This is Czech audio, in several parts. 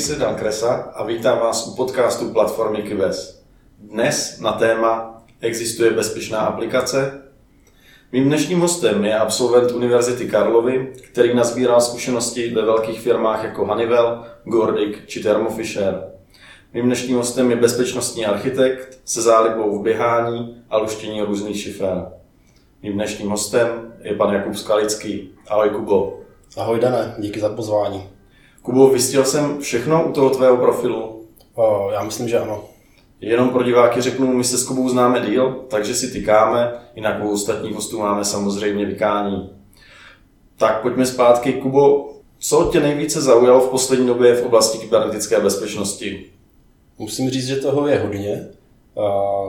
se Dan Kresa a vítám vás u podcastu platformy Kybes. Dnes na téma Existuje bezpečná aplikace? Mým dnešním hostem je absolvent Univerzity Karlovy, který nazbíral zkušenosti ve velkých firmách jako Honeywell, Gordic či Thermo Fisher. Mým dnešním hostem je bezpečnostní architekt se zálibou v běhání a luštění různých šifrén. Mým dnešním hostem je pan Jakub Skalický. Ahoj Kubo. Ahoj Dane, díky za pozvání. Kubo, vystěl jsem všechno u toho tvého profilu? O, já myslím, že ano. Jenom pro diváky řeknu, my se s Kubou známe díl, takže si tykáme, jinak u ostatních hostů máme samozřejmě vykání. Tak pojďme zpátky. Kubo, co tě nejvíce zaujalo v poslední době v oblasti kybernetické bezpečnosti? Musím říct, že toho je hodně,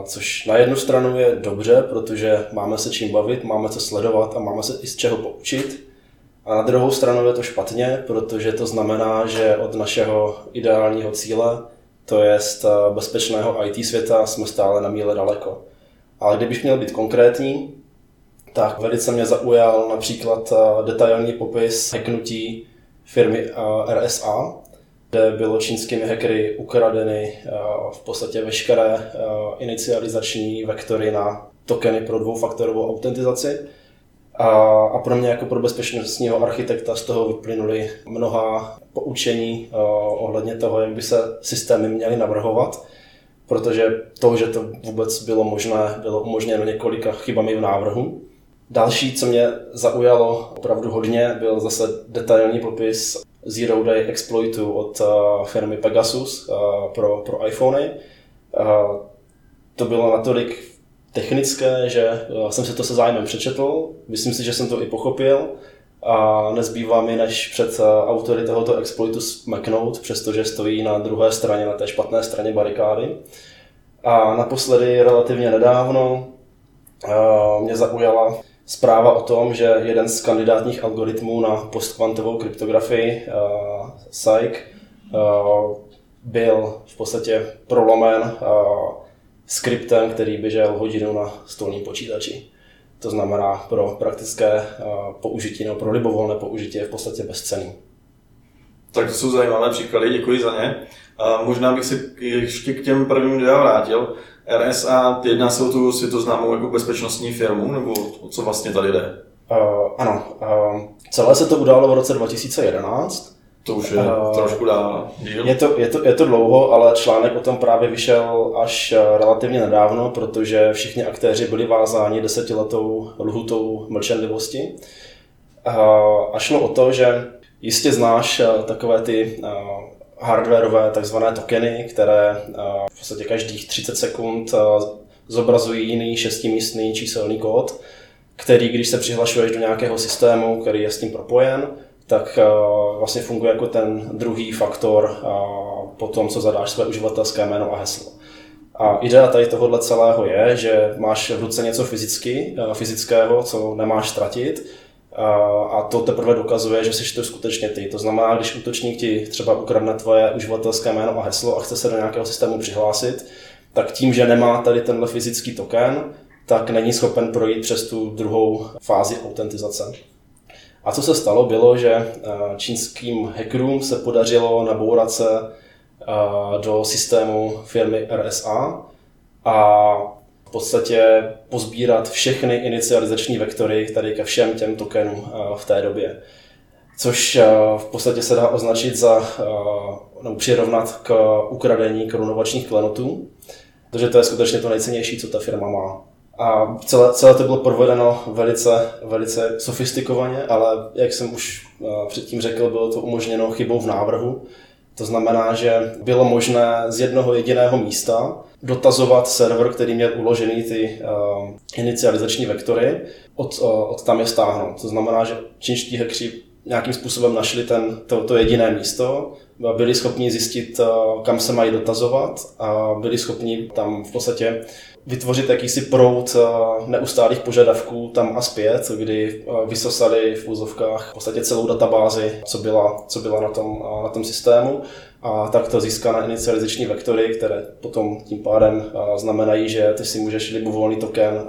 což na jednu stranu je dobře, protože máme se čím bavit, máme co sledovat a máme se i z čeho poučit. A na druhou stranu je to špatně, protože to znamená, že od našeho ideálního cíle, to je bezpečného IT světa, jsme stále na míle daleko. Ale kdybych měl být konkrétní, tak velice mě zaujal například detailní popis hacknutí firmy RSA, kde bylo čínskými hackery ukradeny v podstatě veškeré inicializační vektory na tokeny pro dvoufaktorovou autentizaci a, a pro mě jako pro bezpečnostního architekta z toho vyplynuly mnoha poučení uh, ohledně toho, jak by se systémy měly navrhovat, protože to, že to vůbec bylo možné, bylo umožněno několika chybami v návrhu. Další, co mě zaujalo opravdu hodně, byl zase detailní popis Zero Day exploitu od uh, firmy Pegasus uh, pro, pro iPhony. Uh, to bylo natolik technické, že eh, jsem si to se zájmem přečetl, myslím si, že jsem to i pochopil a nezbývá mi, než před eh, autory tohoto exploitu smeknout, přestože stojí na druhé straně, na té špatné straně barikády. A naposledy relativně nedávno eh, mě zaujala zpráva o tom, že jeden z kandidátních algoritmů na postkvantovou kryptografii, SIKE, byl v podstatě prolomen skriptem, který běžel hodinu na stolním počítači. To znamená pro praktické eh, použití nebo pro libovolné použití je v podstatě bezcený. Tak to jsou zajímavé příklady, děkuji za ně. A možná bych se ještě k těm prvním dvěma vrátil. RSA, jedná se o tu světoznámou jako bezpečnostní firmu, nebo o co vlastně tady jde? Uh, ano, uh, celé se to událo v roce 2011 to už je uh, trošku dávno. Je to, je, to, je to dlouho, ale článek o tom právě vyšel až eh, relativně nedávno, protože všichni aktéři byli vázáni desetiletou lhutou mlčenlivosti. Uh, a šlo o to, že jistě znáš uh, takové ty uh, hardwareové takzvané tokeny, které uh, v podstatě každých 30 sekund uh, zobrazují jiný šestimístný číselný kód, který, když se přihlašuješ do nějakého systému, který je s tím propojen, tak eh, vlastně funguje jako ten druhý faktor eh, po tom, co zadáš své uživatelské jméno a heslo. A idea tady tohohle celého je, že máš v ruce něco fyzicky, eh, fyzického, co nemáš ztratit, a to teprve dokazuje, že jsi to skutečně ty. To znamená, když útočník ti třeba ukradne tvoje uživatelské jméno a heslo a chce se do nějakého systému přihlásit, tak tím, že nemá tady tenhle fyzický token, tak není schopen projít přes tu druhou fázi autentizace. A co se stalo, bylo, že eh, čínským hackerům se podařilo nabourat se eh, do systému firmy RSA a v podstatě pozbírat všechny inicializační vektory tady ke všem těm tokenům eh, v té době. Což v podstatě se dá označit za, nebo přirovnat k ukradení korunovačních klenotů, protože to je skutečně to nejcennější, co ta firma má. A celé, celé to bylo provedeno velice, velice sofistikovaně, ale jak jsem už eh, předtím řekl, bylo to umožněno chybou v návrhu. To znamená, že bylo možné z jednoho jediného místa dotazovat server, který měl uložený ty uh, inicializační vektory, od, uh, od tam je stáhnout. To znamená, že čínští hackři nějakým způsobem našli ten, to, to jediné místo, byli schopni zjistit, uh, kam se mají dotazovat a byli schopni tam v podstatě vytvořit jakýsi proud eh, neustálých požadavků tam a zpět, kdy eh, vysosali v úzovkách v podstatě celou databázi, co byla, co byla na, tom, eh, na tom systému. A takto získané inicializační vektory, které potom tím pádem znamenají, že ty si můžeš libovolný token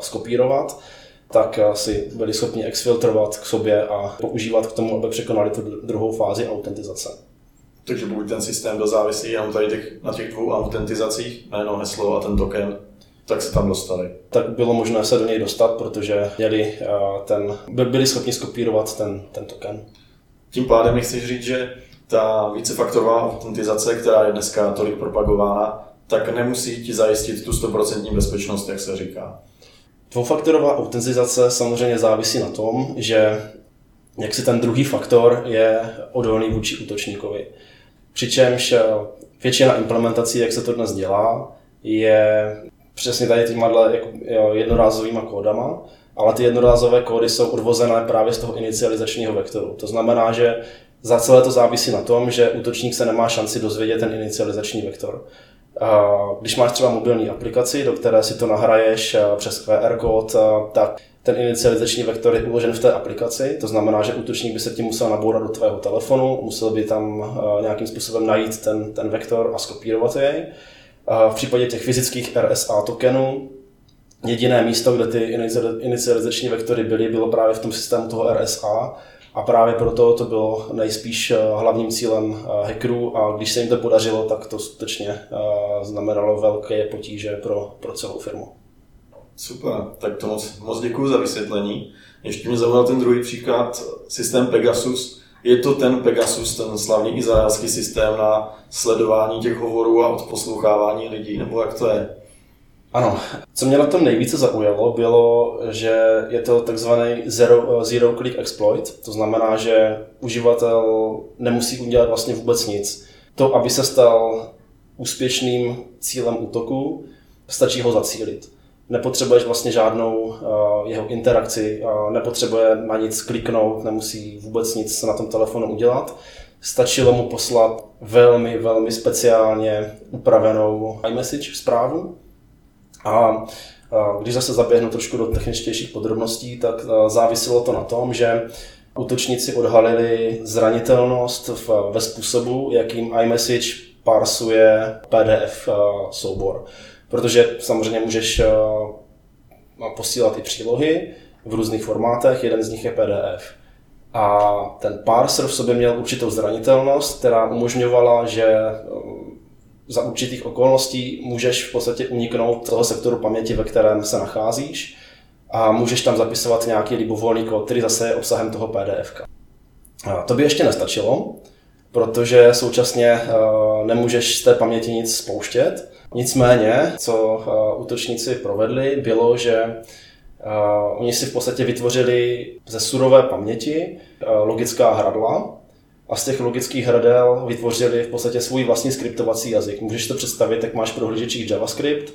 skopírovat, tak si byli schopni exfiltrovat k sobě a používat k tomu, aby překonali tu druhou fázi autentizace. Takže pokud ten systém byl závislý jenom tady těch, na těch dvou autentizacích, na jedno heslo a ten token, tak se tam dostali. Tak bylo možné se do něj dostat, protože měli ten, byli schopni skopírovat ten, ten token. Tím pádem mi chceš říct, že ta vícefaktorová autentizace, která je dneska tolik propagována, tak nemusí ti zajistit tu 100% bezpečnost, jak se říká. Dvoufaktorová autentizace samozřejmě závisí na tom, že jak si ten druhý faktor je odolný vůči útočníkovi. Přičemž eh, většina implementací, jak se to dnes dělá, je přesně tady těma jako, jednorázovými kódama, ale ty jednorázové kódy jsou odvozené právě z toho inicializačního vektoru. To znamená, že za celé to závisí na tom, že útočník se nemá šanci dozvědět ten inicializační vektor. Když máš třeba mobilní aplikaci, do které si to nahraješ eh, přes QR kód, eh, tak ten inicializační vektor je uložen v té aplikaci, to znamená, že útočník by se tím musel nabourat do tvého telefonu, musel by tam eh, nějakým způsobem najít ten, ten vektor a skopírovat jej. V případě těch fyzických RSA tokenů jediné místo, kde ty inicializační vektory byly, bylo právě v tom systému toho RSA a právě proto to bylo nejspíš eh, hlavním cílem eh, hackerů a když se jim to podařilo, tak to skutečně eh, znamenalo velké potíže pro, pro celou firmu. Super, tak to moc, moc děkuji za vysvětlení. Ještě mě zaujal ten druhý příklad, systém Pegasus. Je to ten Pegasus, ten slavný izraelský systém na sledování těch hovorů a odposlouchávání lidí, nebo jak to je? Ano, co mě na tom nejvíce zaujalo, bylo, že je to takzvaný zero, zero click exploit, to znamená, že uživatel nemusí udělat vlastně vůbec nic. To, aby se stal úspěšným cílem útoku, stačí ho zacílit. Nepotřebuješ vlastně žádnou uh, jeho interakci, uh, nepotřebuje na nic kliknout, nemusí vůbec nic na tom telefonu udělat. Stačilo mu poslat velmi, velmi speciálně upravenou iMessage zprávu, a když zase zaběhnu trošku do techničtějších podrobností, tak záviselo to na tom, že útočníci odhalili zranitelnost v, ve způsobu, jakým iMessage parsuje PDF soubor. Protože samozřejmě můžeš posílat i přílohy v různých formátech, jeden z nich je PDF. A ten parser v sobě měl určitou zranitelnost, která umožňovala, že za určitých okolností můžeš v podstatě uniknout toho sektoru paměti, ve kterém se nacházíš a můžeš tam zapisovat nějaký libovolný kód, který zase je obsahem toho PDF. To by ještě nestačilo, protože současně eh, nemůžeš z té paměti nic spouštět. Nicméně, co eh, útočníci provedli, bylo, že uh, oni si v podstatě vytvořili ze surové paměti logická hradla, a z těch logických hradel vytvořili v podstatě svůj vlastní skriptovací jazyk. Můžeš to představit, jak máš pro JavaScript,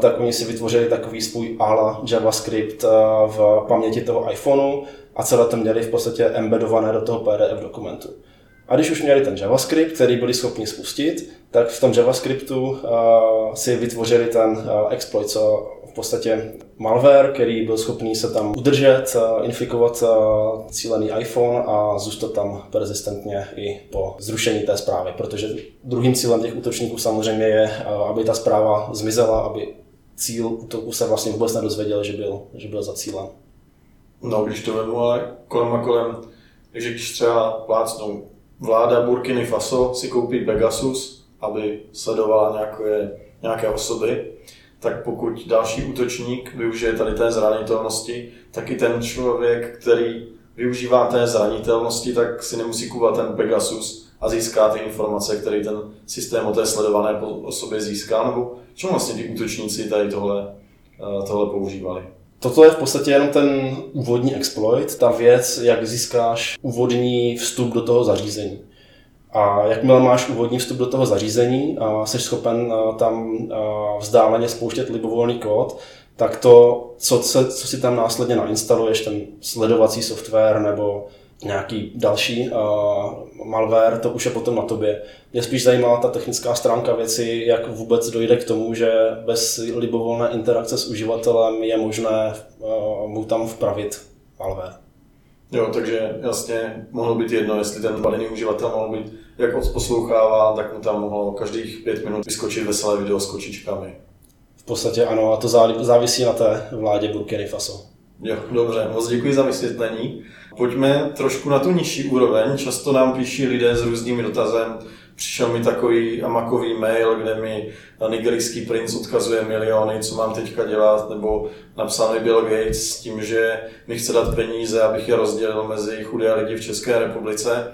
tak oni si vytvořili takový svůj ala JavaScript v paměti toho iPhoneu a celé to měli v podstatě embedované do toho PDF dokumentu. A když už měli ten JavaScript, který byli schopni spustit, tak v tom JavaScriptu si vytvořili ten exploit, co podstatě malware, který byl schopný se tam udržet, eh, infikovat eh, cílený iPhone a zůstat tam persistentně i po zrušení té zprávy, protože druhým cílem těch útočníků samozřejmě je, eh, aby ta zpráva zmizela, aby cíl útoku se vlastně vůbec nedozvěděl, že byl, že byl zacílen. No, když to vemu, ale kolem a kolem, takže když třeba plácnou vláda Burkiny Faso si koupí Pegasus, aby sledovala nějaké, nějaké osoby, tak pokud další útočník využije tady té zranitelnosti, tak i ten člověk, který využívá té zranitelnosti, tak si nemusí kupovat ten Pegasus a získá ty informace, které ten systém o té sledované osobě získá, nebo čemu vlastně ty útočníci tady tohle, eh, tohle používali? Toto je v podstatě jenom ten úvodní exploit, ta věc, jak získáš úvodní vstup do toho zařízení. A jakmile máš úvodní vstup do toho zařízení a jsi schopen tam vzdáleně spouštět libovolný kód, tak to, co, co, co si tam následně nainstaluješ, ten sledovací software nebo nějaký další uh, malware, to už je potom na tobě. Mě spíš zajímala ta technická stránka věci, jak vůbec dojde k tomu, že bez libovolné interakce s uživatelem je možné uh, mu tam vpravit malware. Jo, takže jasně mohlo být jedno, jestli ten napadený uživatel mohl být jak odposlouchává, tak mu tam mohlo každých pět minut vyskočit veselé video s kočičkami. V podstatě ano, a to závisí na té vládě Burkina Faso. Jo, dobře, moc děkuji za vysvětlení. Pojďme trošku na tu nižší úroveň. Často nám píší lidé s různými dotazem. Přišel mi takový amakový mail, kde mi nigerijský princ odkazuje miliony, co mám teďka dělat, nebo napsal mi Bill Gates s tím, že mi chce dát peníze, abych je rozdělil mezi chudé lidi v České republice.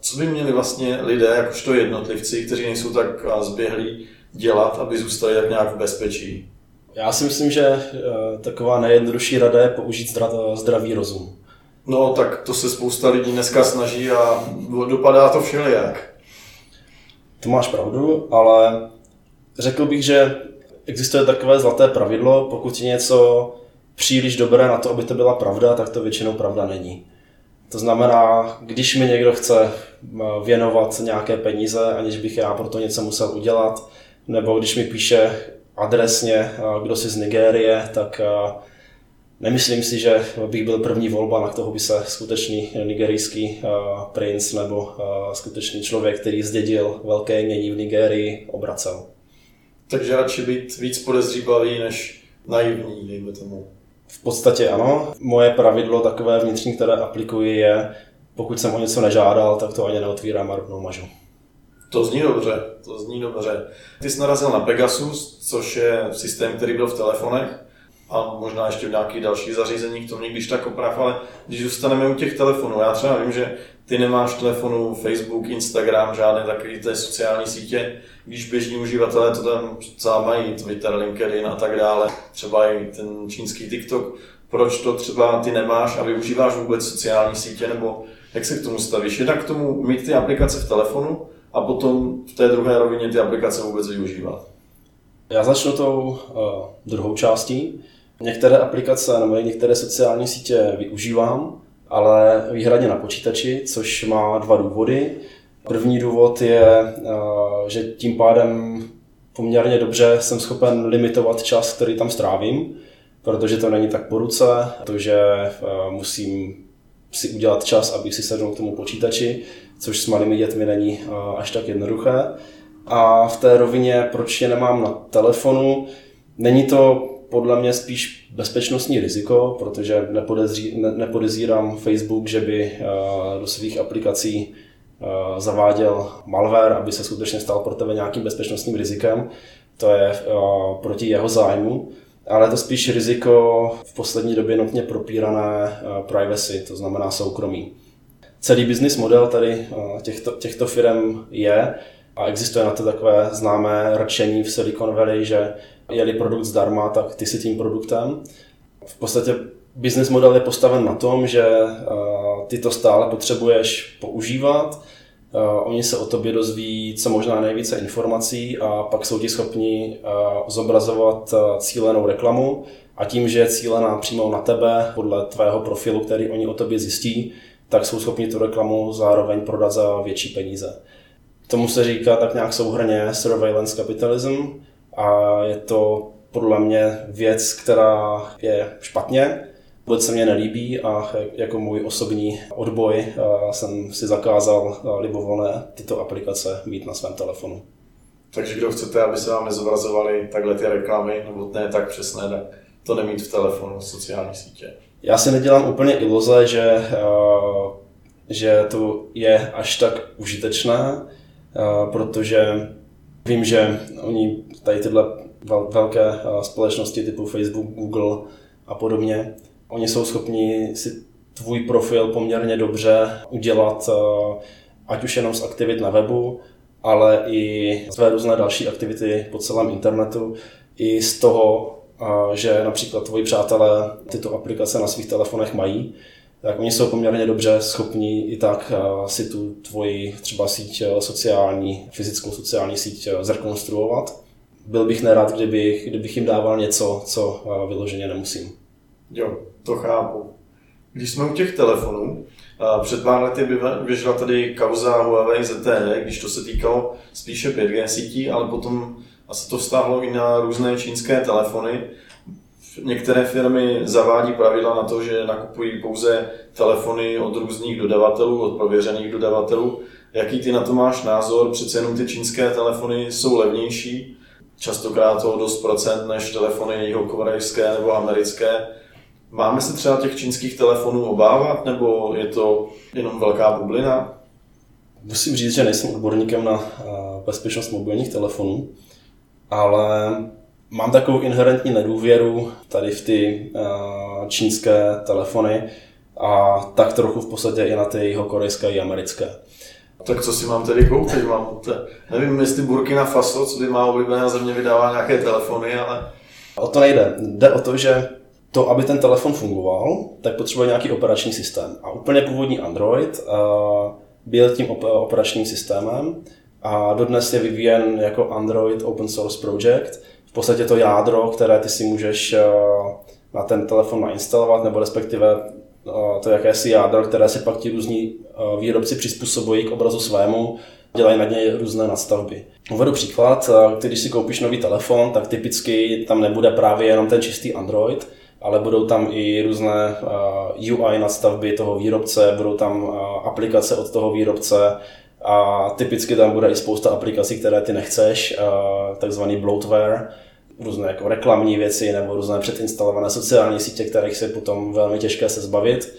Co by měli vlastně lidé, jakožto jednotlivci, kteří nejsou tak zběhlí, dělat, aby zůstali tak nějak v bezpečí? Já si myslím, že eh, taková nejjednodušší rada je použít zdravý rozum. No, tak to se spousta lidí dneska snaží a dopadá to všelijak. To máš pravdu, ale řekl bych, že existuje takové zlaté pravidlo, pokud je něco příliš dobré na to, aby to byla pravda, tak to většinou pravda není. To znamená, když mi někdo chce eh, věnovat nějaké peníze, aniž bych já pro to něco musel udělat, nebo když mi píše adresně, eh, kdo si z Nigérie, tak eh, nemyslím si, že bych byl první volba, na toho by se skutečný nigerijský princ nebo skutečný člověk, který zdědil velké mění v Nigérii, obracel. Takže radši být víc podezřívavý než naivní, dejme tomu. V podstatě ano. Moje pravidlo takové vnitřní, které aplikuji, je, pokud jsem o něco nežádal, tak to ani neotvírám a rovnou mažu. To zní dobře, to zní dobře. Ty jsi narazil na Pegasus, což je systém, který byl v telefonech a možná ještě v nějakých dalších zařízeních, to mě když tak oprav, ale když zůstaneme u těch telefonů, já třeba vím, že ty nemáš telefonu Facebook, Instagram, žádné takové té sociální sítě, když běžní uživatelé to tam třeba mají, Twitter, LinkedIn a tak dále, třeba i ten čínský TikTok, proč to třeba ty nemáš a využíváš vůbec sociální sítě, nebo jak se k tomu stavíš? Jednak k tomu mít ty aplikace v telefonu a potom v té druhé rovině ty aplikace vůbec využívat. Já začnu tou uh, druhou částí. Některé aplikace nebo některé sociální sítě využívám, ale výhradně na počítači, což má dva důvody. První důvod je, eh, že tím pádem poměrně dobře jsem schopen limitovat čas, který tam strávím, protože to není tak po ruce, protože eh, musím si udělat čas, abych si sedl k tomu počítači, což s malými dětmi není eh, až tak jednoduché. A v té rovině, proč je nemám na telefonu, není to podle mě spíš bezpečnostní riziko, protože nepodezří, ne, nepodezírám Facebook, že by do svých aplikací Eh, zaváděl malware, aby se skutečně stal pro tebe nějakým bezpečnostním rizikem. To je eh, proti jeho zájmu, ale to spíš riziko v poslední době nutně propírané eh, privacy, to znamená soukromí. Celý business model tady těchto, těchto firm je a existuje na to takové známé rčení v Silicon Valley, že je-li produkt zdarma, tak ty si tím produktem. V podstatě business model je postaven na tom, že ty to stále potřebuješ používat, oni se o tobě dozví co možná nejvíce informací a pak jsou ti schopni zobrazovat cílenou reklamu a tím, že je cílená přímo na tebe podle tvého profilu, který oni o tobě zjistí, tak jsou schopni tu reklamu zároveň prodat za větší peníze. Tomu se říká tak nějak souhrně surveillance capitalism a je to podle mě věc, která je špatně, Vůbec se mě nelíbí a jako můj osobní odboj jsem si zakázal libovolné tyto aplikace mít na svém telefonu. Takže kdo chcete, aby se vám nezobrazovaly takhle ty reklamy, nebo ne tak přesné, tak to nemít v telefonu, v sociální sítě. Já si nedělám úplně iluze, že, že to je až tak užitečné, protože vím, že oni tady tyhle velké společnosti typu Facebook, Google a podobně Oni jsou schopni si tvůj profil poměrně dobře udělat, eh, ať už jenom z aktivit na webu, ale i své různé další aktivity po celém internetu, i z toho, eh, že například tvoji přátelé tyto aplikace na svých telefonech mají, tak oni jsou poměrně dobře schopni i tak eh, si tu tvoji třeba síť sociální, fyzickou sociální síť zrekonstruovat. Byl bych nerad, kdybych, kdybych jim dával něco, co vyloženě nemusím. Jo, to chápu. Když jsme u těch telefonů, před pár lety běžela tady kauza Huawei ZTE, když to se týkalo spíše 5G sítí, ale potom asi to vztáhlo i na různé čínské telefony. Některé firmy zavádí pravidla na to, že nakupují pouze telefony od různých dodavatelů, od prověřených dodavatelů. Jaký ty na to máš názor? Přece jenom ty čínské telefony jsou levnější, častokrát o dost procent než telefony jihokorejské nebo americké Máme se třeba těch čínských telefonů obávat, nebo je to jenom velká bublina? Musím říct, že nejsem odborníkem na bezpečnost mobilních telefonů, ale mám takovou inherentní nedůvěru tady v ty čínské telefony a tak trochu v podstatě i na ty jeho korejské i americké. Tak co si mám tedy koupit? Mám, te, nevím, jestli Burkina Faso, co by má oblíbená země, vydává nějaké telefony, ale... O to nejde. Jde o to, že to, aby ten telefon fungoval, tak potřebuje nějaký operační systém. A úplně původní Android uh, byl tím operačním systémem a dodnes je vyvíjen jako Android Open Source Project. V podstatě to jádro, které ty si můžeš uh, na ten telefon nainstalovat, nebo respektive to jakési jádro, které si pak ti různí výrobci přizpůsobují k obrazu svému, dělají na něj různé nadstavby. Uvedu příklad, když si koupíš nový telefon, tak typicky tam nebude právě jenom ten čistý Android, ale budou tam i různé UI nadstavby toho výrobce, budou tam aplikace od toho výrobce a typicky tam bude i spousta aplikací, které ty nechceš, takzvaný bloatware, různé jako reklamní věci nebo různé předinstalované sociální sítě, kterých se potom velmi těžké se zbavit.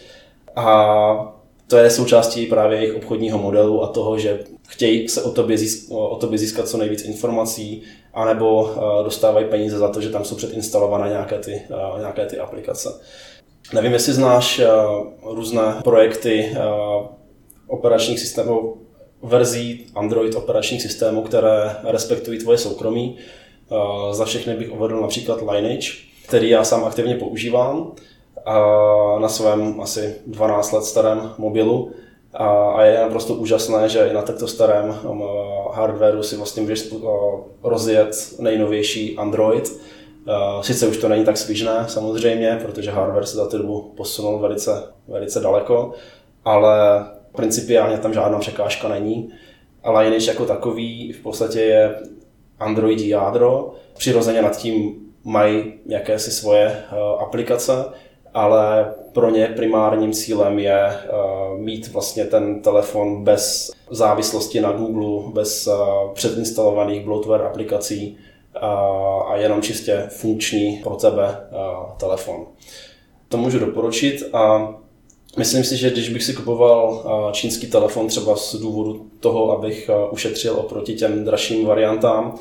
A to je součástí právě jejich obchodního modelu a toho, že chtějí se o tobě, získat, o tobě získat co nejvíc informací, anebo dostávají peníze za to, že tam jsou předinstalované nějaké ty, nějaké ty aplikace. Nevím, jestli znáš různé projekty operačních systémů, verzí Android operačních systémů, které respektují tvoje soukromí. Za všechny bych uvedl například Lineage, který já sám aktivně používám na svém asi 12 let starém mobilu. A je naprosto úžasné, že i na takto starém um, hardwareu si vlastně můžeš rozjet nejnovější Android. Sice už to není tak svížné samozřejmě, protože hardware se za tu dobu posunul velice, velice daleko, ale principiálně tam žádná překážka není. A Lineage jako takový v podstatě je Android jádro. Přirozeně nad tím mají jakési svoje uh, aplikace, ale pro ně primárním cílem je uh, mít vlastně ten telefon bez závislosti na Google, bez uh, předinstalovaných bloatware aplikací a jenom čistě funkční pro tebe telefon. To můžu doporučit a Myslím si, že když bych si kupoval čínský telefon třeba z důvodu toho, abych ušetřil oproti těm dražším variantám,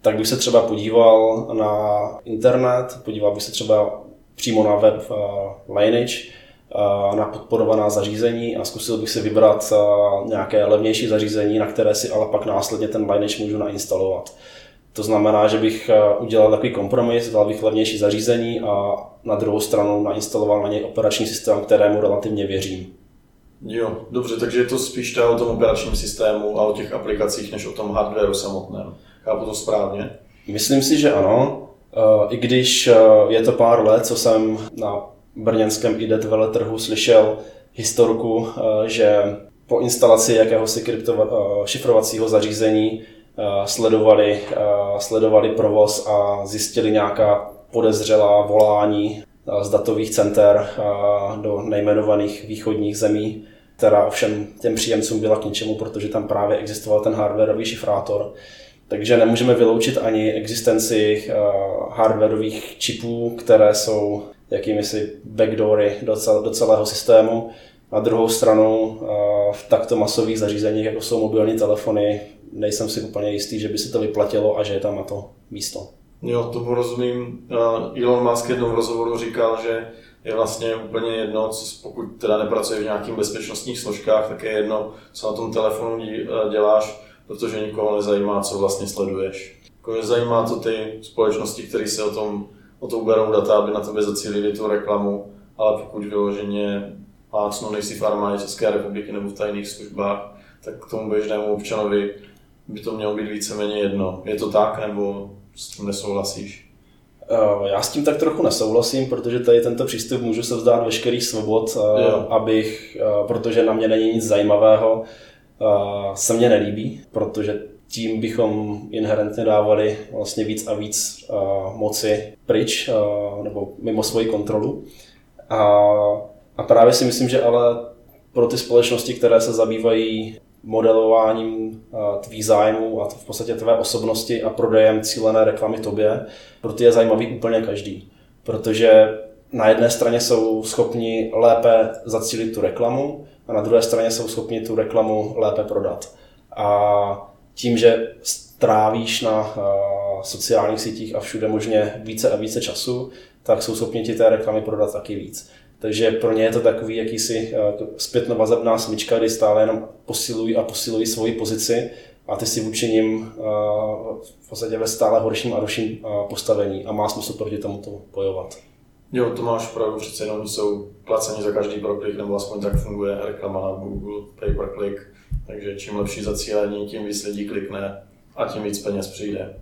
tak bych se třeba podíval na internet, podíval bych se třeba přímo na web Lineage, na podporovaná zařízení a zkusil bych si vybrat nějaké levnější zařízení, na které si ale pak následně ten Lineage můžu nainstalovat. To znamená, že bych udělal takový kompromis, dal bych levnější zařízení a na druhou stranu nainstaloval na něj operační systém, kterému relativně věřím. Jo, dobře, takže je to spíš o tom operačním systému a o těch aplikacích, než o tom hardwareu samotném. Chápu to správně? Myslím si, že ano. Eh, I když eh, je to pár let, co jsem na brněnském IDET veletrhu slyšel historku, eh, že po instalaci jakéhosi kryptova- šifrovacího zařízení sledovali, sledovali provoz a zjistili nějaká podezřelá volání z datových center do nejmenovaných východních zemí, která ovšem těm příjemcům byla k ničemu, protože tam právě existoval ten hardwareový šifrátor. Takže nemůžeme vyloučit ani existenci hardwareových čipů, které jsou jakými si backdoory do, do celého systému. Na druhou stranu v takto masových zařízeních, jako jsou mobilní telefony, nejsem si úplně jistý, že by se to vyplatilo a že je tam na to místo. Jo, tomu rozumím. Elon Musk jednou v rozhovoru říkal, že je vlastně úplně jedno, co, pokud teda nepracuje v nějakých bezpečnostních složkách, tak je jedno, co na tom telefonu děláš, protože nikoho nezajímá, co vlastně sleduješ. Jako zajímá to ty společnosti, které se o tom, o to uberou data, aby na tebe zacílili tu reklamu, ale pokud vyloženě plácnu nejsi v armádě České republiky nebo v tajných službách, tak k tomu běžnému občanovi by to mělo být víceméně jedno. Je to tak, nebo s tím nesouhlasíš? Eh, já s tím tak trochu nesouhlasím, protože tady tento přístup můžu se vzdát veškerých svobod, eh, jo. abych, eh, protože na mě není nic zajímavého, se mně nelíbí, protože tím bychom inherentně dávali vlastně víc a víc moci pryč nebo mimo svoji kontrolu. A, a právě si myslím, že ale pro ty společnosti, které se zabývají modelováním tvých zájmů a v podstatě tvé osobnosti a prodejem cílené reklamy tobě, pro ty je zajímavý úplně každý. Protože na jedné straně jsou schopni lépe zacílit tu reklamu a na druhé straně jsou schopni tu reklamu lépe prodat. A tím, že strávíš na sociálních sítích a všude možně více a více času, tak jsou schopni ti té reklamy prodat taky víc. Takže pro ně je to takový jakýsi zpětnovazebná smyčka, kdy stále jenom posilují a posilují svoji pozici a ty si vůči ním v podstatě ve stále horším a horším postavení a má smysl proti tomuto bojovat. Jo, to máš pravdu, přece jenom jsou placeni za každý proklik, nebo aspoň tak funguje reklama na Google, pay per click, takže čím lepší zacílení, tím víc lidí klikne a tím víc peněz přijde.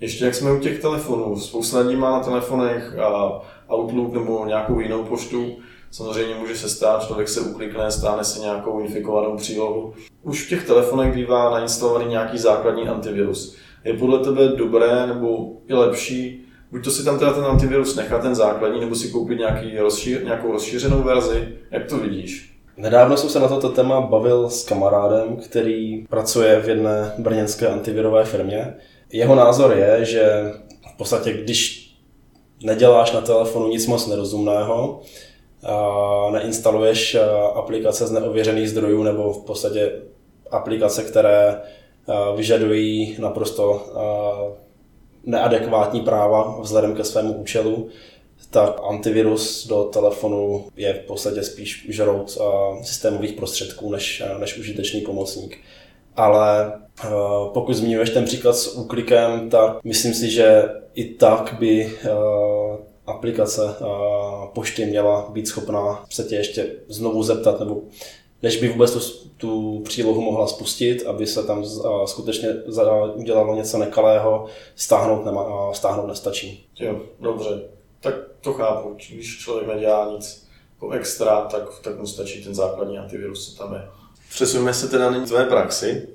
Ještě jak jsme u těch telefonů, spousta lidí má na telefonech a Outlook nebo nějakou jinou poštu, Samozřejmě může se stát, člověk se uklikne, stáhne si nějakou infikovanou přílohu. Už v těch telefonech bývá nainstalovaný nějaký základní antivirus. Je podle tebe dobré nebo i lepší buď to si tam teda ten antivirus nechat, ten základní, nebo si koupit nějaký rozšíř, nějakou rozšířenou verzi. Jak to vidíš? Nedávno jsem se na toto téma bavil s kamarádem, který pracuje v jedné brněnské antivirové firmě. Jeho názor je, že v podstatě, když neděláš na telefonu nic moc nerozumného, neinstaluješ aplikace z neověřených zdrojů nebo v podstatě aplikace, které vyžadují naprosto neadekvátní práva vzhledem ke svému účelu, tak antivirus do telefonu je v podstatě spíš žrout systémových prostředků než, než užitečný pomocník. Ale pokud zmiňuješ ten příklad s úklikem, tak myslím si, že i tak by aplikace pošty měla být schopná se tě ještě znovu zeptat nebo než by vůbec tu, tu přílohu mohla spustit, aby se tam skutečně udělalo něco nekalého, stáhnout, nema, stáhnout nestačí. Jo, dobře. Tak to chápu. Když člověk nedělá nic jako extra, tak, tak mu stačí ten základní antivirus, co tam je. Přesuneme se teda na tvé praxi.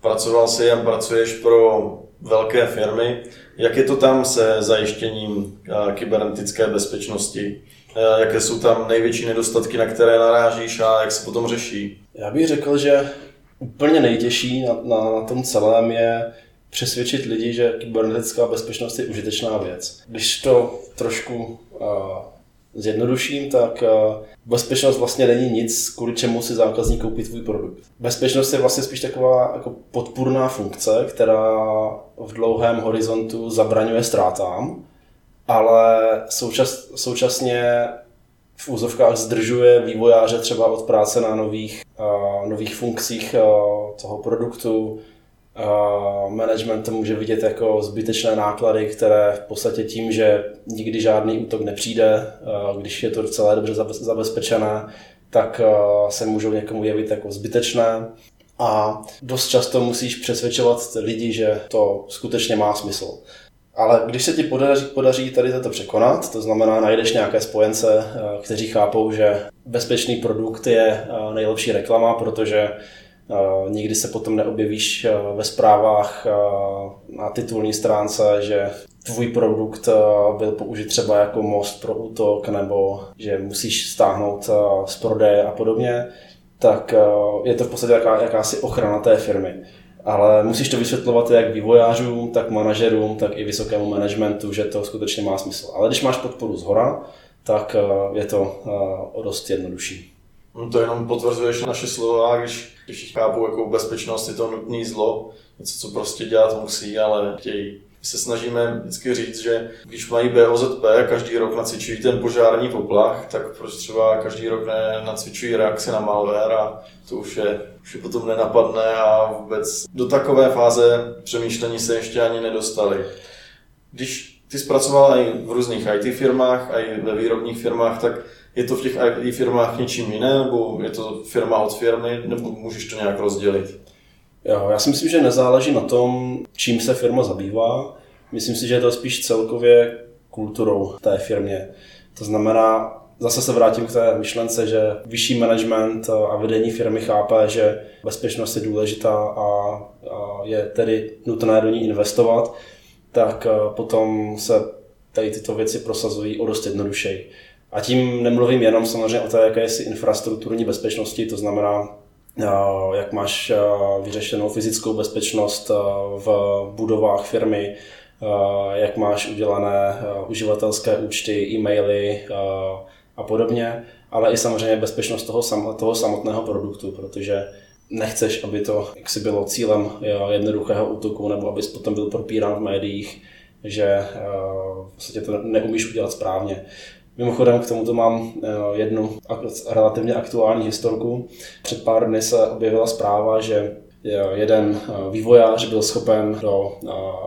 Pracoval jsi a pracuješ pro velké firmy. Jak je to tam se zajištěním kybernetické bezpečnosti? Eh, jaké jsou tam největší nedostatky, na které narážíš a jak se potom řeší? Já bych řekl, že úplně nejtěžší na, na, na tom celém je přesvědčit lidi, že kybernetická bezpečnost je užitečná věc. Když to trošku uh, zjednoduším, tak uh, bezpečnost vlastně není nic, kvůli čemu si zákazník koupí tvůj produkt. Bezpečnost je vlastně spíš taková jako podpůrná funkce, která v dlouhém horizontu zabraňuje ztrátám ale součas, současně v úzovkách zdržuje vývojáře třeba od práce na nových, uh, nových funkcích uh, toho produktu. Management to může vidět jako zbytečné náklady, které v podstatě tím, že nikdy žádný útok nepřijde, když je to celé dobře zabezpečené, tak se můžou někomu jevit jako zbytečné. A dost často musíš přesvědčovat lidi, že to skutečně má smysl. Ale když se ti podaří, podaří tady toto překonat, to znamená, najdeš nějaké spojence, kteří chápou, že bezpečný produkt je nejlepší reklama, protože nikdy se potom neobjevíš ve zprávách na titulní stránce, že tvůj produkt byl použit třeba jako most pro útok, nebo že musíš stáhnout z prodeje a podobně, tak je to v podstatě jaká, jakási ochrana té firmy ale musíš to vysvětlovat jak vývojářům, tak manažerům, tak i vysokému managementu, že to skutečně má smysl. Ale když máš podporu z hora, tak eh, je to eh, dost jednodušší. No to jenom potvrzuješ naše slova, když, když chápu, jako bezpečnost je to nutný zlo, něco, co prostě dělat musí, ale chtějí. My se snažíme vždycky říct, že když mají BOZP každý rok nacvičují ten požární poplach, tak proč třeba každý rok ne, nacvičují reakci na malware a to už je, už je potom nenapadne a vůbec do takové fáze přemýšlení se ještě ani nedostali. Když ty zpracoval i v různých IT firmách, i ve výrobních firmách, tak je to v těch IT firmách něčím jiné, nebo je to firma od firmy, nebo můžeš to nějak rozdělit? Jo, já si myslím, že nezáleží na tom, čím se firma zabývá. Myslím si, že je to spíš celkově kulturou té firmě. To znamená, zase se vrátím k té myšlence, že vyšší management a vedení firmy chápe, že bezpečnost je důležitá a, je tedy nutné do ní investovat, tak potom se tady tyto věci prosazují o dost jednodušeji. A tím nemluvím jenom samozřejmě o té jakési infrastrukturní bezpečnosti, to znamená jak máš vyřešenou fyzickou bezpečnost v budovách firmy, jak máš udělané uživatelské účty, e-maily a podobně, ale i samozřejmě bezpečnost toho, sam, toho samotného produktu, protože nechceš, aby to jaksi bylo cílem jednoduchého útoku, nebo abys potom byl propírán v médiích, že vlastně to neumíš udělat správně. Mimochodem k tomuto mám jednu relativně aktuální historku. Před pár dny se objevila zpráva, že jeden vývojář byl schopen do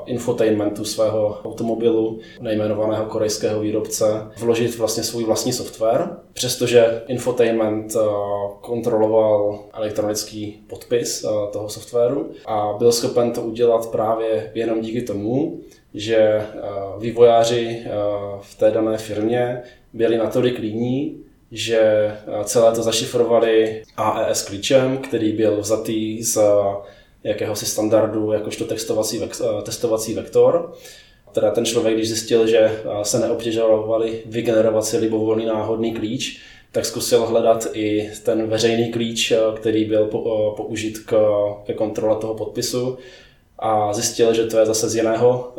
infotainmentu svého automobilu nejmenovaného korejského výrobce vložit vlastně svůj vlastní software, přestože infotainment kontroloval elektronický podpis toho softwaru a byl schopen to udělat právě jenom díky tomu, že vývojáři v té dané firmě byli natolik líní, že eh, celé to zašifrovali AES klíčem, který byl vzatý z eh, jakéhosi standardu jakožto testovací, eh, testovací vektor. Teda ten člověk, když zjistil, že se neobtěžovali vygenerovat si libovolný náhodný klíč, tak zkusil hledat i ten veřejný klíč, který byl použit k, ke kontrole toho podpisu a zjistil, že to je zase z jiného,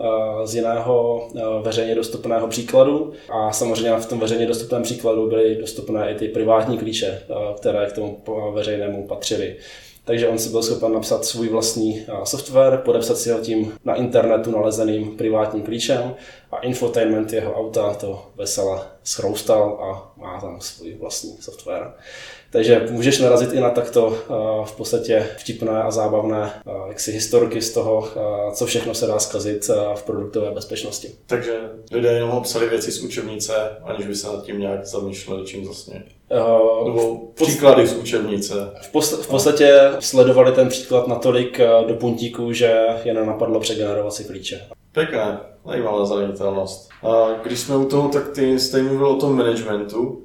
z jiného veřejně dostupného příkladu. A samozřejmě v tom veřejně dostupném příkladu byly dostupné i ty privátní klíče, které k tomu veřejnému patřily. Takže on si byl schopen napsat svůj vlastní software, podepsat si ho tím na internetu nalezeným privátním klíčem a infotainment jeho auta to vesele schroustal a má tam svůj vlastní software. Takže můžeš narazit i na takto eh, v podstatě vtipné a zábavné eh, jaksi historky z toho, eh, co všechno se dá zkazit v produktové bezpečnosti. Takže lidé jenom obsali věci z učebnice, aniž by se nad tím nějak zamýšleli, čím vlastně. Uh, Nebo příklady z učebnice. V, post- v podstatě sledovali ten příklad natolik do puntíku, že jen napadlo přegenerovat si klíče. Pěkné, zajímavá zranitelnost. A když jsme u toho, tak ty jste mluvil o tom managementu.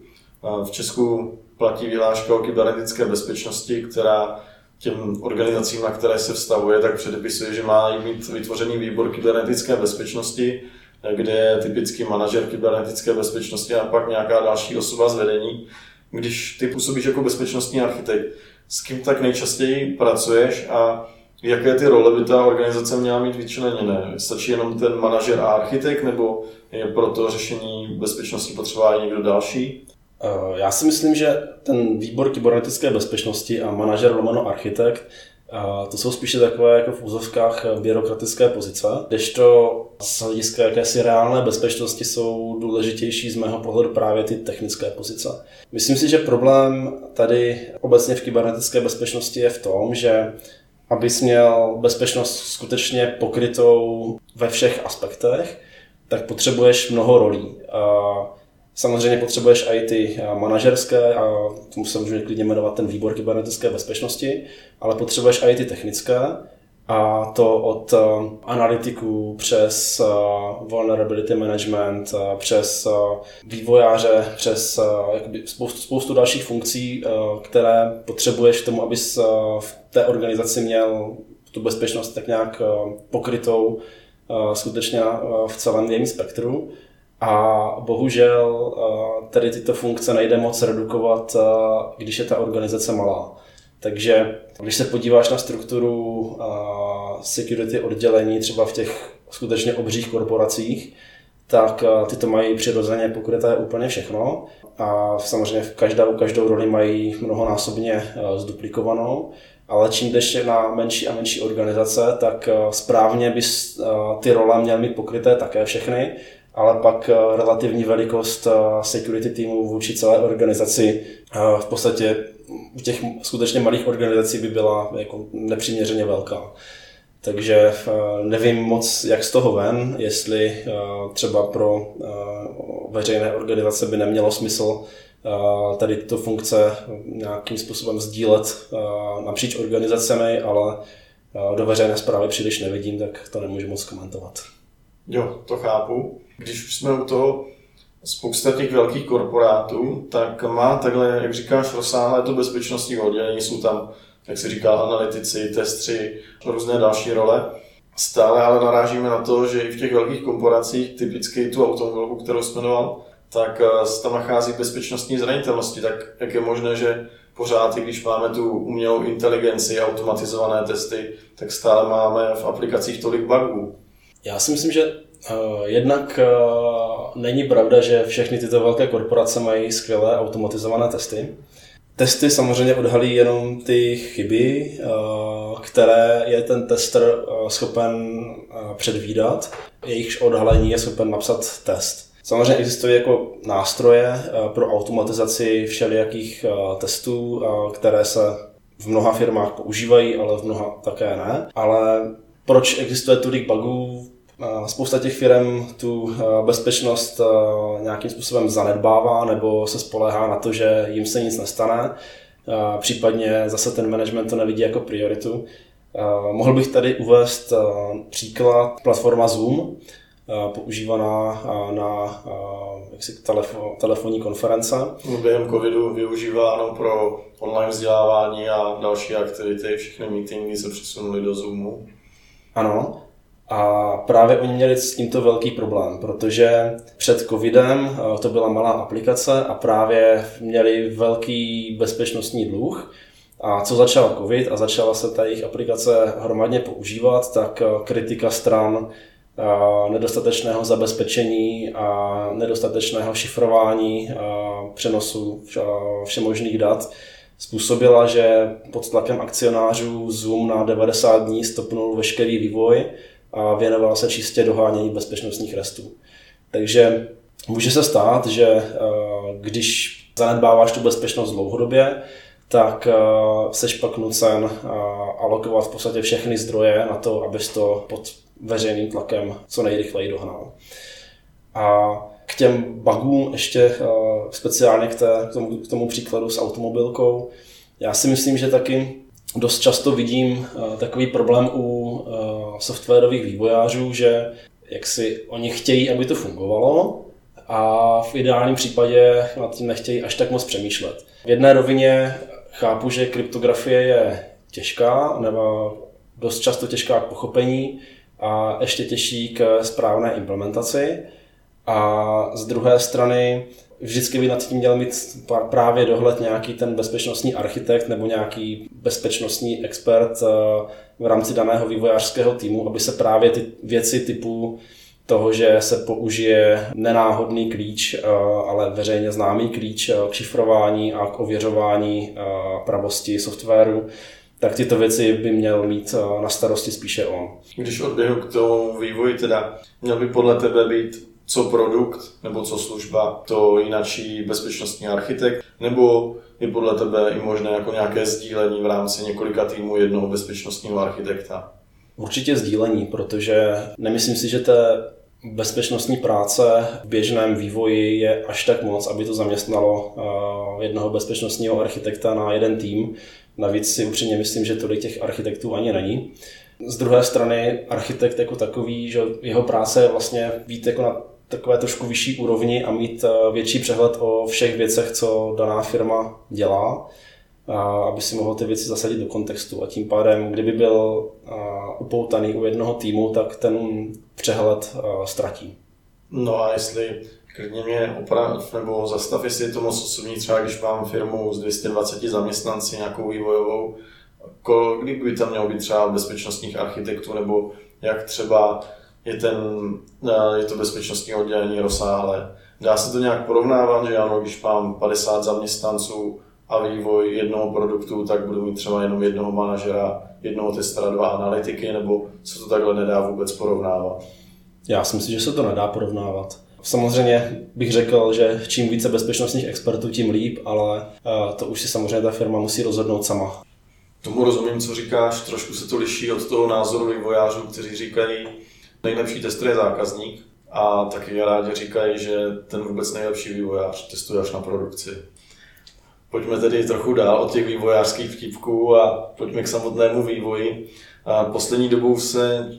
V Česku platí vyhláška o kybernetické bezpečnosti, která těm organizacím, na které se vztahuje, tak předepisuje, že má mít vytvořený výbor kybernetické bezpečnosti, kde je typický manažer kybernetické bezpečnosti a pak nějaká další osoba z vedení. Když ty působíš jako bezpečnostní architekt, s kým tak nejčastěji pracuješ a jaké ty role by ta organizace měla mít vyčleněné? Stačí jenom ten manažer a architekt, nebo je pro to řešení bezpečnosti potřeba i někdo další? Eh, já si myslím, že ten výbor kybernetické bezpečnosti a manažer lomeno architekt a to jsou spíše takové jako v úzovkách byrokratické pozice, kdežto z hlediska jakési reálné bezpečnosti jsou důležitější z mého pohledu právě ty technické pozice. Myslím si, že problém tady obecně v kybernetické bezpečnosti je v tom, že abys měl bezpečnost skutečně pokrytou ve všech aspektech, tak potřebuješ mnoho rolí. A Samozřejmě potřebuješ i ty eh, manažerské, a tomu se můžu klidně jmenovat ten výbor kybernetické bezpečnosti, ale potřebuješ i ty technické, a to od uh, analytiků přes uh, vulnerability management, přes vývojáře, přes spoustu, spoustu dalších funkcí, které potřebuješ k tomu, abys v té organizaci měl tu bezpečnost tak nějak pokrytou skutečně v celém jejím spektru. A bohužel eh, tady tyto funkce nejde moc redukovat, eh, když je ta organizace malá. Takže když se podíváš na strukturu eh, security oddělení třeba v těch skutečně obřích korporacích, tak ty to mají přirozeně pokryté úplně všechno. A samozřejmě v každou, každou roli mají mnohonásobně zduplikovanou, ale čím jdeš na menší a menší organizace, tak správně bys ty role měl mít pokryté také všechny ale pak eh, relativní velikost eh, security týmu vůči celé organizaci eh, v podstatě u těch skutečně malých organizací by byla jako nepřiměřeně velká. Takže nevím moc, jak z toho ven, jestli třeba pro veřejné organizace by nemělo smysl tady tyto funkce nějakým způsobem sdílet napříč organizacemi, ale do veřejné zprávy příliš nevidím, tak to nemůžu moc komentovat. Jo, to chápu. Když už jsme u toho, spousta těch velkých korporátů, tak má takhle, jak říkáš, rozsáhlé to bezpečnostní oddělení, jsou tam, jak se říká, analytici, testři, různé další role. Stále ale narážíme na to, že i v těch velkých korporacích, typicky tu automobilku, kterou jsme jmenoval, tak eh, se tam nachází bezpečnostní zranitelnosti. Tak jak je možné, že pořád, i když máme tu umělou inteligenci, automatizované testy, tak stále máme v aplikacích tolik bugů. Já si myslím, že jednak uh, není pravda, že všechny tyto velké korporace mají skvělé automatizované testy. Testy samozřejmě odhalí jenom ty chyby, uh, které je ten tester schopen předvídat. Jejichž odhalení je schopen napsat test. Samozřejmě existují jako nástroje pro automatizaci všelijakých testů, které se v mnoha firmách používají, ale v mnoha také ne. Ale proč existuje tolik bugů? Spousta těch firm tu bezpečnost nějakým způsobem zanedbává nebo se spolehá na to, že jim se nic nestane. Případně zase ten management to nevidí jako prioritu. Mohl bych tady uvést příklad platforma Zoom, používaná na jaksi telefo, telefonní konference. Během covidu využíváno pro online vzdělávání a další aktivity, všechny meetingy se přesunuly do Zoomu. Ano, a právě oni měli s tímto velký problém, protože před covidem to byla malá aplikace a právě měli velký bezpečnostní dluh. A co začal covid a začala se ta jejich aplikace hromadně používat, tak kritika stran nedostatečného zabezpečení a nedostatečného šifrování přenosu všemožných dat způsobila, že pod tlakem akcionářů Zoom na 90 dní stopnul veškerý vývoj a věnoval se čistě dohánění bezpečnostních restů. Takže může se stát, že když zanedbáváš tu bezpečnost dlouhodobě, tak seš pak nucen alokovat v podstatě všechny zdroje na to, abys to pod veřejným tlakem co nejrychleji dohnal. A k těm bugům ještě eh, speciálně k, té, k, tomu, k tomu příkladu s automobilkou, já si myslím, že taky dost často vidím eh, takový problém u eh, softwarových vývojářů, že jak si oni chtějí, aby to fungovalo, a v ideálním případě nad tím nechtějí až tak moc přemýšlet. V jedné rovině chápu, že kryptografie je těžká, nebo dost často těžká k pochopení, a ještě těžší k správné implementaci. A z druhé strany vždycky by nad tím měl mít právě dohled nějaký ten bezpečnostní architekt nebo nějaký bezpečnostní expert eh, v rámci daného vývojářského týmu, aby se právě ty věci typu toho, že se použije nenáhodný klíč, eh, ale veřejně známý klíč eh, k šifrování a k ověřování pravosti softwaru, tak tyto věci by měl mít eh, na starosti spíše on. Když odběhnu k tomu vývoji, teda měl by podle tebe být co produkt nebo co služba, to jinačí bezpečnostní architekt, nebo je podle tebe i možné jako nějaké sdílení v rámci několika týmů jednoho bezpečnostního architekta? Určitě sdílení, protože nemyslím si, že té bezpečnostní práce v běžném vývoji je až tak moc, aby to zaměstnalo eh, jednoho bezpečnostního architekta na jeden tým. Navíc si upřímně myslím, že tolik těch architektů ani není. Z druhé strany architekt jako takový, že jeho práce je vlastně být jako na takové trošku vyšší úrovni a mít eh, větší přehled o všech věcech, co daná firma dělá, aby si mohl ty věci zasadit do kontextu. A tím pádem, kdyby byl eh, upoutaný u jednoho týmu, tak ten přehled eh, ztratí. No a jestli klidně mě oprav, nebo zastav, jestli je to moc osobní, třeba když mám firmu s 220 zaměstnanci, nějakou vývojovou, kolik by tam mělo být třeba bezpečnostních architektů, nebo jak třeba je, ten, je to bezpečnostní oddělení rozsáhlé. Dá se to nějak porovnávat, že ano, když mám 50 zaměstnanců a vývoj jednoho produktu, tak budu mít třeba jenom jednoho manažera, jednoho testera, dva analytiky, nebo se to takhle nedá vůbec porovnávat? Já si myslím, že se to nedá porovnávat. Samozřejmě bych řekl, že čím více bezpečnostních expertů, tím líp, ale eh, to už si samozřejmě ta firma musí rozhodnout sama. Tomu rozumím, co říkáš, trošku se to liší od toho názoru vývojářů, kteří říkají, nejlepší tester je zákazník a taky rádi říkají, že ten vůbec nejlepší vývojář testuje až na produkci. Pojďme tedy trochu dál od těch vývojářských vtipků a pojďme k samotnému vývoji. Poslední dobou se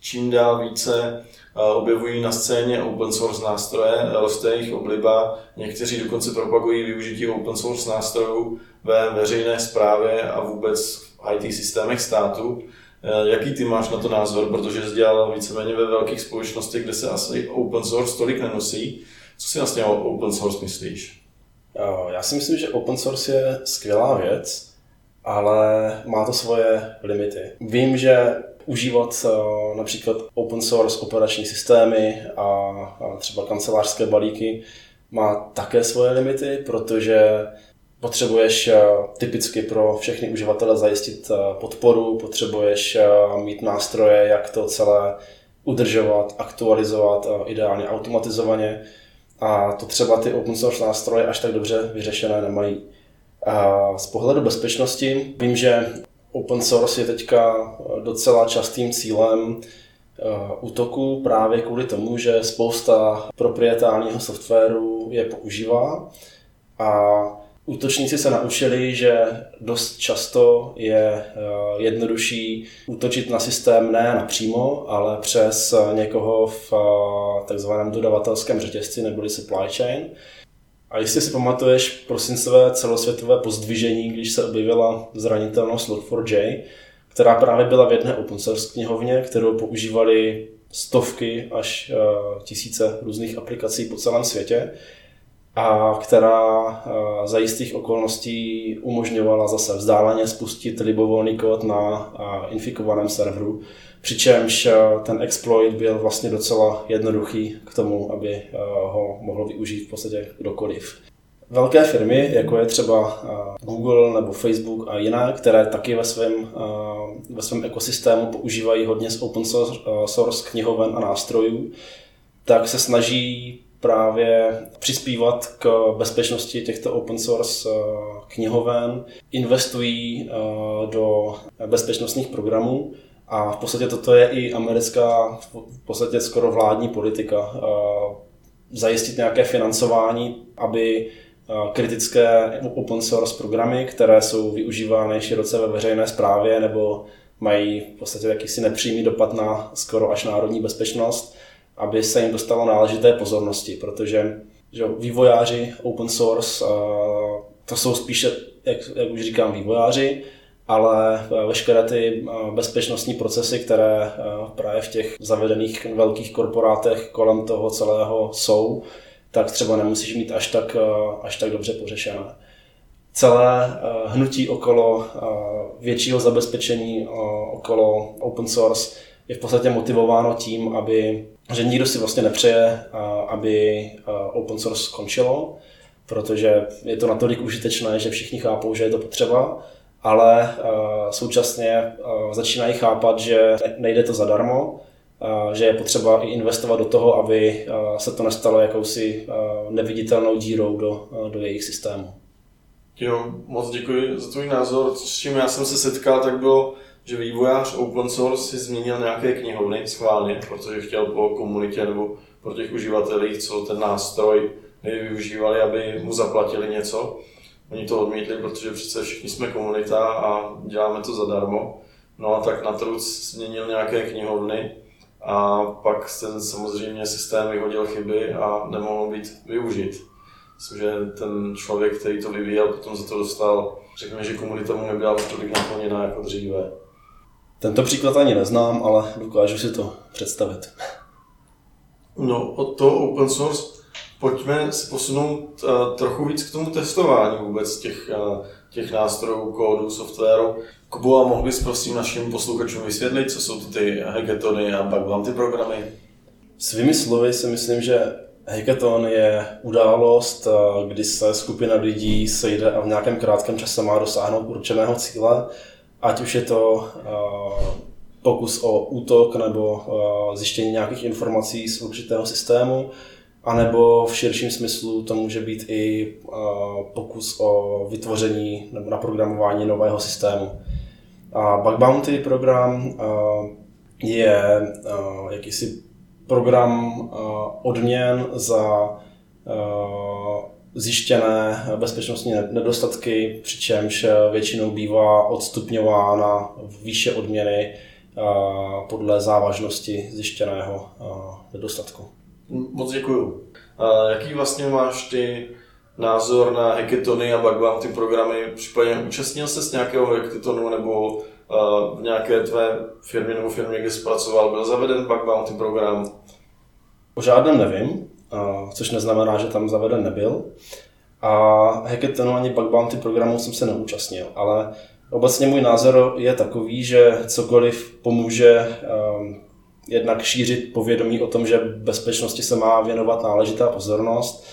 čím dál více objevují na scéně open source nástroje, roste jejich obliba, někteří dokonce propagují využití open source nástrojů ve veřejné správě a vůbec v IT systémech státu. Jaký ty máš na to názor, protože jsi dělal víceméně ve velkých společnostech, kde se asi open source tolik nenosí. Co si vlastně o open source myslíš? Já si myslím, že open source je skvělá věc, ale má to svoje limity. Vím, že užívat například open source operační systémy a třeba kancelářské balíky, má také svoje limity, protože potřebuješ eh, typicky pro všechny uživatele zajistit eh, podporu, potřebuješ eh, mít nástroje, jak to celé udržovat, aktualizovat, ideálně automatizovaně. A to třeba ty open source nástroje až tak dobře vyřešené nemají. A z pohledu bezpečnosti vím, že open source je teďka docela častým cílem útoku právě kvůli tomu, že spousta proprietárního softwaru je používá a útočníci se naučili, že dost často je eh, jednodušší útočit na systém ne napřímo, ale přes někoho v eh, takzvaném dodavatelském řetězci neboli supply chain. A jestli si pamatuješ prosincové celosvětové pozdvižení, když se objevila zranitelnost Log4j, která právě byla v jedné open source knihovně, kterou používali stovky až eh, tisíce různých aplikací po celém světě a která eh, za jistých okolností umožňovala zase vzdáleně spustit libovolný kód na eh, infikovaném serveru, přičemž eh, ten exploit byl vlastně docela jednoduchý k tomu, aby ho mohl využít v podstatě kdokoliv. Velké firmy, jako je třeba Google nebo Facebook a jiné, které taky ve svém, ve svém ekosystému používají hodně z open source knihoven a nástrojů, tak se snaží právě přispívat k bezpečnosti těchto open source eh, knihoven, investují eh, do bezpečnostních programů a v podstatě toto je i americká, v podstatě skoro vládní politika. Eh, zajistit nějaké financování, aby kritické open source programy, které jsou využívány široce ve veřejné správě nebo mají v podstatě jakýsi nepřímý dopad na skoro až národní bezpečnost, aby se jim dostalo náležité pozornosti, protože že vývojáři open source to jsou spíše, jak, jak už říkám, vývojáři, ale veškeré ty bezpečnostní procesy, které právě v těch zavedených velkých korporátech kolem toho celého jsou, tak třeba nemusíš mít až tak, až tak dobře pořešené. Celé hnutí okolo většího zabezpečení okolo open source je v podstatě motivováno tím, aby, že nikdo si vlastně nepřeje, aby open source skončilo, protože je to natolik užitečné, že všichni chápou, že je to potřeba, ale současně začínají chápat, že nejde to zadarmo, že je potřeba i investovat do toho, aby se to nestalo jakousi neviditelnou dírou do, do jejich systému. Jo, moc děkuji za tvůj názor. S čím já jsem se setkal, tak bylo že vývojář open source si změnil nějaké knihovny schválně, protože chtěl po komunitě nebo pro těch uživatelích, co ten nástroj využívali, aby mu zaplatili něco. Oni to odmítli, protože přece všichni jsme komunita a děláme to zadarmo. No a tak na truc změnil nějaké knihovny a pak ten samozřejmě systém vyhodil chyby a nemohl být využit. Myslím, že ten člověk, který to vyvíjel, potom za to dostal, řekněme, že komunita mu nebyla tolik naplněná jako dříve. Tento příklad ani neznám, ale dokážu si to představit. No, od toho open source pojďme se posunout uh, trochu víc k tomu testování vůbec těch, uh, těch nástrojů, kódu, softwaru. Kubu, a mohl bys prosím našim posluchačům vysvětlit, co jsou to ty hackathony a bug bounty programy? Svými slovy si myslím, že hackathon je událost, eh, kdy se skupina lidí sejde a v nějakém krátkém čase má dosáhnout určeného cíle ať už je to eh, pokus o útok nebo eh, zjištění nějakých informací z určitého systému, anebo v širším smyslu to může být i eh, pokus o vytvoření nebo naprogramování nového systému. A Bug Bounty program je jakýsi program odměn za zjištěné bezpečnostní nedostatky, přičemž většinou bývá odstupňována výše odměny podle závažnosti zjištěného nedostatku. Moc děkuju. Jaký vlastně máš ty názor na hackathony a bug bounty programy? Případně účastnil se s nějakého hackathonu nebo v nějaké tvé firmě nebo firmě, kde zpracoval, byl zaveden bug bounty program? O žádném nevím což neznamená, že tam zaveden nebyl. A hackathonu ani bug bounty programu jsem se neúčastnil, ale Obecně můj názor je takový, že cokoliv pomůže um, jednak šířit povědomí o tom, že bezpečnosti se má věnovat náležitá pozornost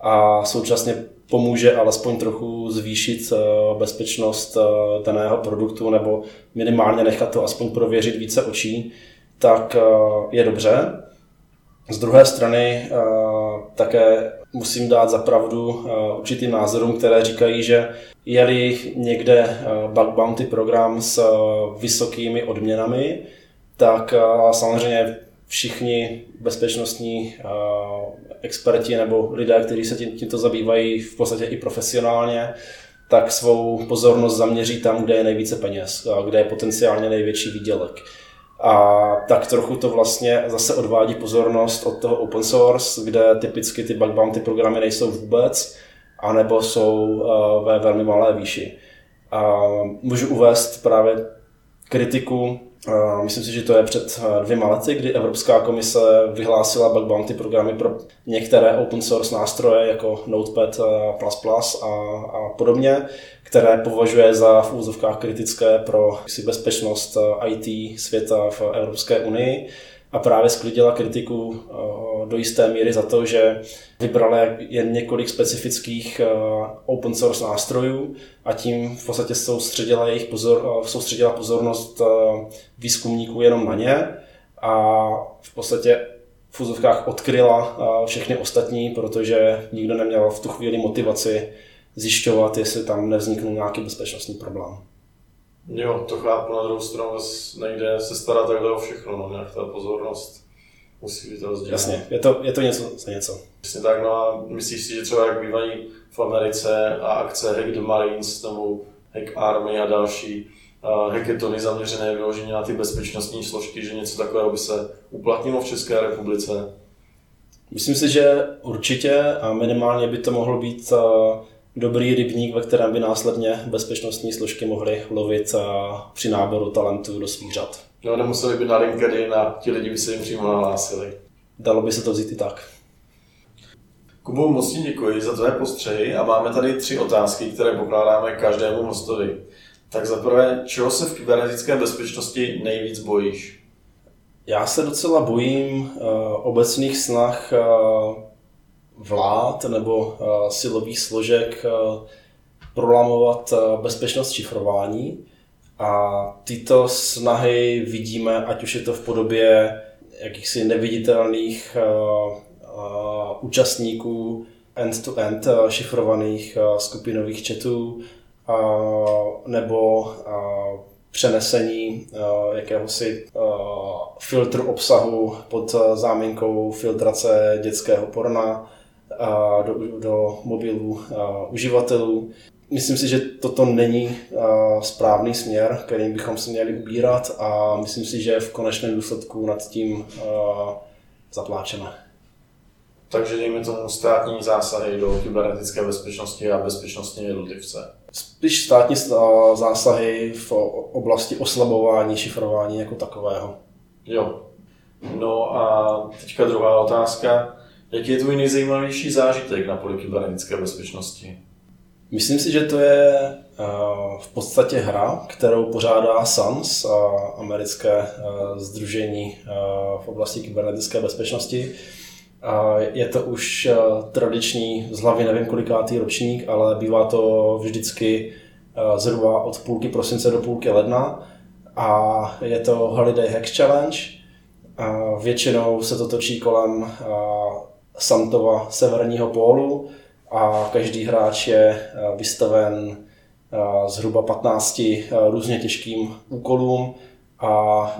a současně pomůže alespoň trochu zvýšit uh, bezpečnost uh, daného produktu nebo minimálně nechat to aspoň prověřit více očí, tak uh, je dobře. Z druhé strany také musím dát za pravdu určitým názorům, které říkají, že je-li někde bug bounty program s vysokými odměnami, tak samozřejmě všichni bezpečnostní experti nebo lidé, kteří se tím, tímto zabývají v podstatě i profesionálně, tak svou pozornost zaměří tam, kde je nejvíce peněz, kde je potenciálně největší výdělek. A tak trochu to vlastně zase odvádí pozornost od toho open source, kde typicky ty bug bounty programy nejsou vůbec, anebo jsou ve velmi malé výši. A můžu uvést právě kritiku Myslím si, že to je před eh, dvěma lety, kdy Evropská komise vyhlásila bug bounty programy pro některé open source nástroje jako Notepad++ a, a podobně, které považuje za v úzovkách kritické pro bezpečnost eh, IT světa v Evropské unii a právě sklidila kritiku eh, do jisté míry za to, že vybrala jen několik specifických eh, open source nástrojů a tím v podstatě soustředila, jejich pozor, eh, soustředila pozornost výzkumníků jenom na ně a v podstatě v fuzovkách odkryla všechny ostatní, protože nikdo neměl v tu chvíli motivaci zjišťovat, jestli tam nevzniknul nějaký bezpečnostní problém. Jo, to chápu, na druhou stranu nejde se starat takhle o všechno, no, nějak ta pozornost musí být rozdělená. Jasně, je to, je to něco za něco. Přesně tak, no a myslíš si, že třeba jak bývají v Americe a akce Hack the Marines nebo Hack Army a další hacketony zaměřené vyloženě na ty bezpečnostní složky, že něco takového by se uplatnilo v České republice? Myslím si, že určitě a minimálně by to mohlo být dobrý rybník, ve kterém by následně bezpečnostní složky mohly lovit při náboru talentů do svých řad. No, nemuseli by na LinkedIn a ti lidi by se jim přímo nahlásili. Dalo by se to vzít i tak. Kubo, moc ti děkuji za tvé postřehy a máme tady tři otázky, které pokládáme každému hostovi. Tak za prvé, čeho se v kybernetické bezpečnosti nejvíc bojíš? Já se docela bojím uh, obecných snah uh, vlád nebo uh, silových složek uh, prolamovat uh, bezpečnost šifrování. A tyto snahy vidíme, ať už je to v podobě jakýchsi neviditelných účastníků end-to-end -end šifrovaných skupinových chatů, nebo přenesení jakéhosi filtru obsahu pod záminkou filtrace dětského porna do, do mobilů uživatelů. Myslím si, že toto není správný směr, kterým bychom se měli ubírat a myslím si, že v konečném důsledku nad tím zapláčeme. Takže dejme tomu státní zásahy do kybernetické bezpečnosti a bezpečnosti jednotlivce. Spíš státní zásahy v oblasti oslabování, šifrování jako takového. Jo. No a teďka druhá otázka. Jaký je tvůj nejzajímavější zážitek na poli kybernetické bezpečnosti? Myslím si, že to je eh, v podstatě hra, kterou pořádá SANS, americké združení eh, v oblasti kybernetické bezpečnosti. Je to už eh, tradiční, z hlavy nevím kolikátý ročník, ale bývá to vždycky zhruba od půlky prosince do půlky ledna. A je to Holiday Hack Challenge. Většinou se to točí kolem Santova severního pólu a každý hráč je eh, vystaven eh, zhruba 15 eh, různě těžkým úkolům a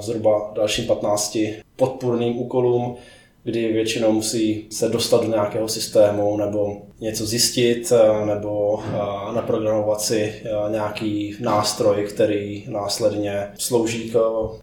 zhruba dalším 15 podpůrným úkolům, kdy většinou musí se dostat do nějakého systému nebo něco zjistit nebo naprogramovat si nějaký nástroj, který následně slouží k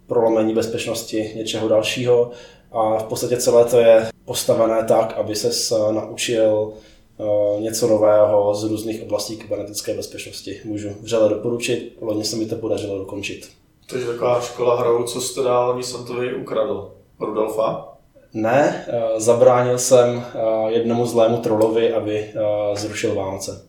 prolomení bezpečnosti něčeho dalšího. A v podstatě celé to je postavené tak, aby se naučil eh, něco nového z různých oblastí kybernetické bezpečnosti. Můžu vřele doporučit, loni se mi to podařilo dokončit. To je taková škola hrou, co jste dál Nisantovi ukradl. Rudolfa? Ne, eh, zabránil jsem eh, jednomu zlému trolovi, aby zrušil Vánoce.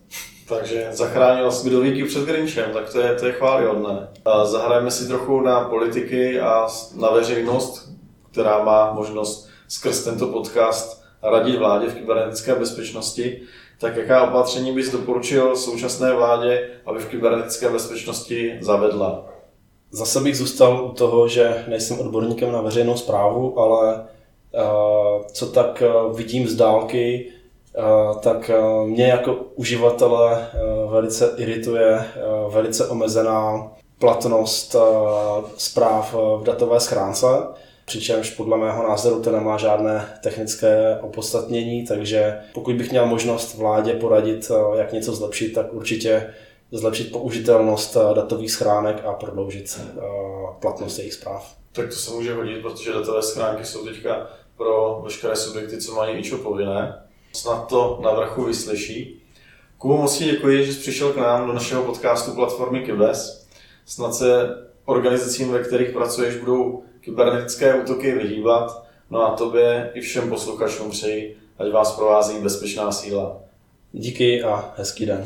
Takže zachránil Smidovíky před Grinchem, tak to je, to je chválihodné. Zahrajeme si trochu na politiky a na veřejnost, která má možnost skrz tento podcast radit vládě v kybernetické bezpečnosti. Tak jaká opatření bys doporučil současné vládě, aby v kybernetické bezpečnosti zavedla? Zase bych zůstal u toho, že nejsem odborníkem na veřejnou zprávu, ale uh, co tak uh, vidím z dálky, uh, tak mě jako uživatele velice irituje velice omezená platnost zpráv v datové schránce, přičemž podle mého názoru to nemá žádné technické opodstatnění, takže pokud bych měl možnost vládě poradit, jak něco zlepšit, tak určitě zlepšit použitelnost eh, datových schránek a prodloužit eh, platnost jejich zpráv. Tak to se může hodit, protože datové schránky jsou teďka pro veškeré subjekty, co mají IČO povinné. Snad to na vrchu vyslyší. Kubo, moc děkuji, že jsi přišel k nám do našeho podcastu platformy Kybes. Snad se organizacím, ve kterých pracuješ, budou kybernetické útoky vyhýbat. No a tobě i všem posluchačům přeji, ať vás provází bezpečná síla. Díky a hezký den.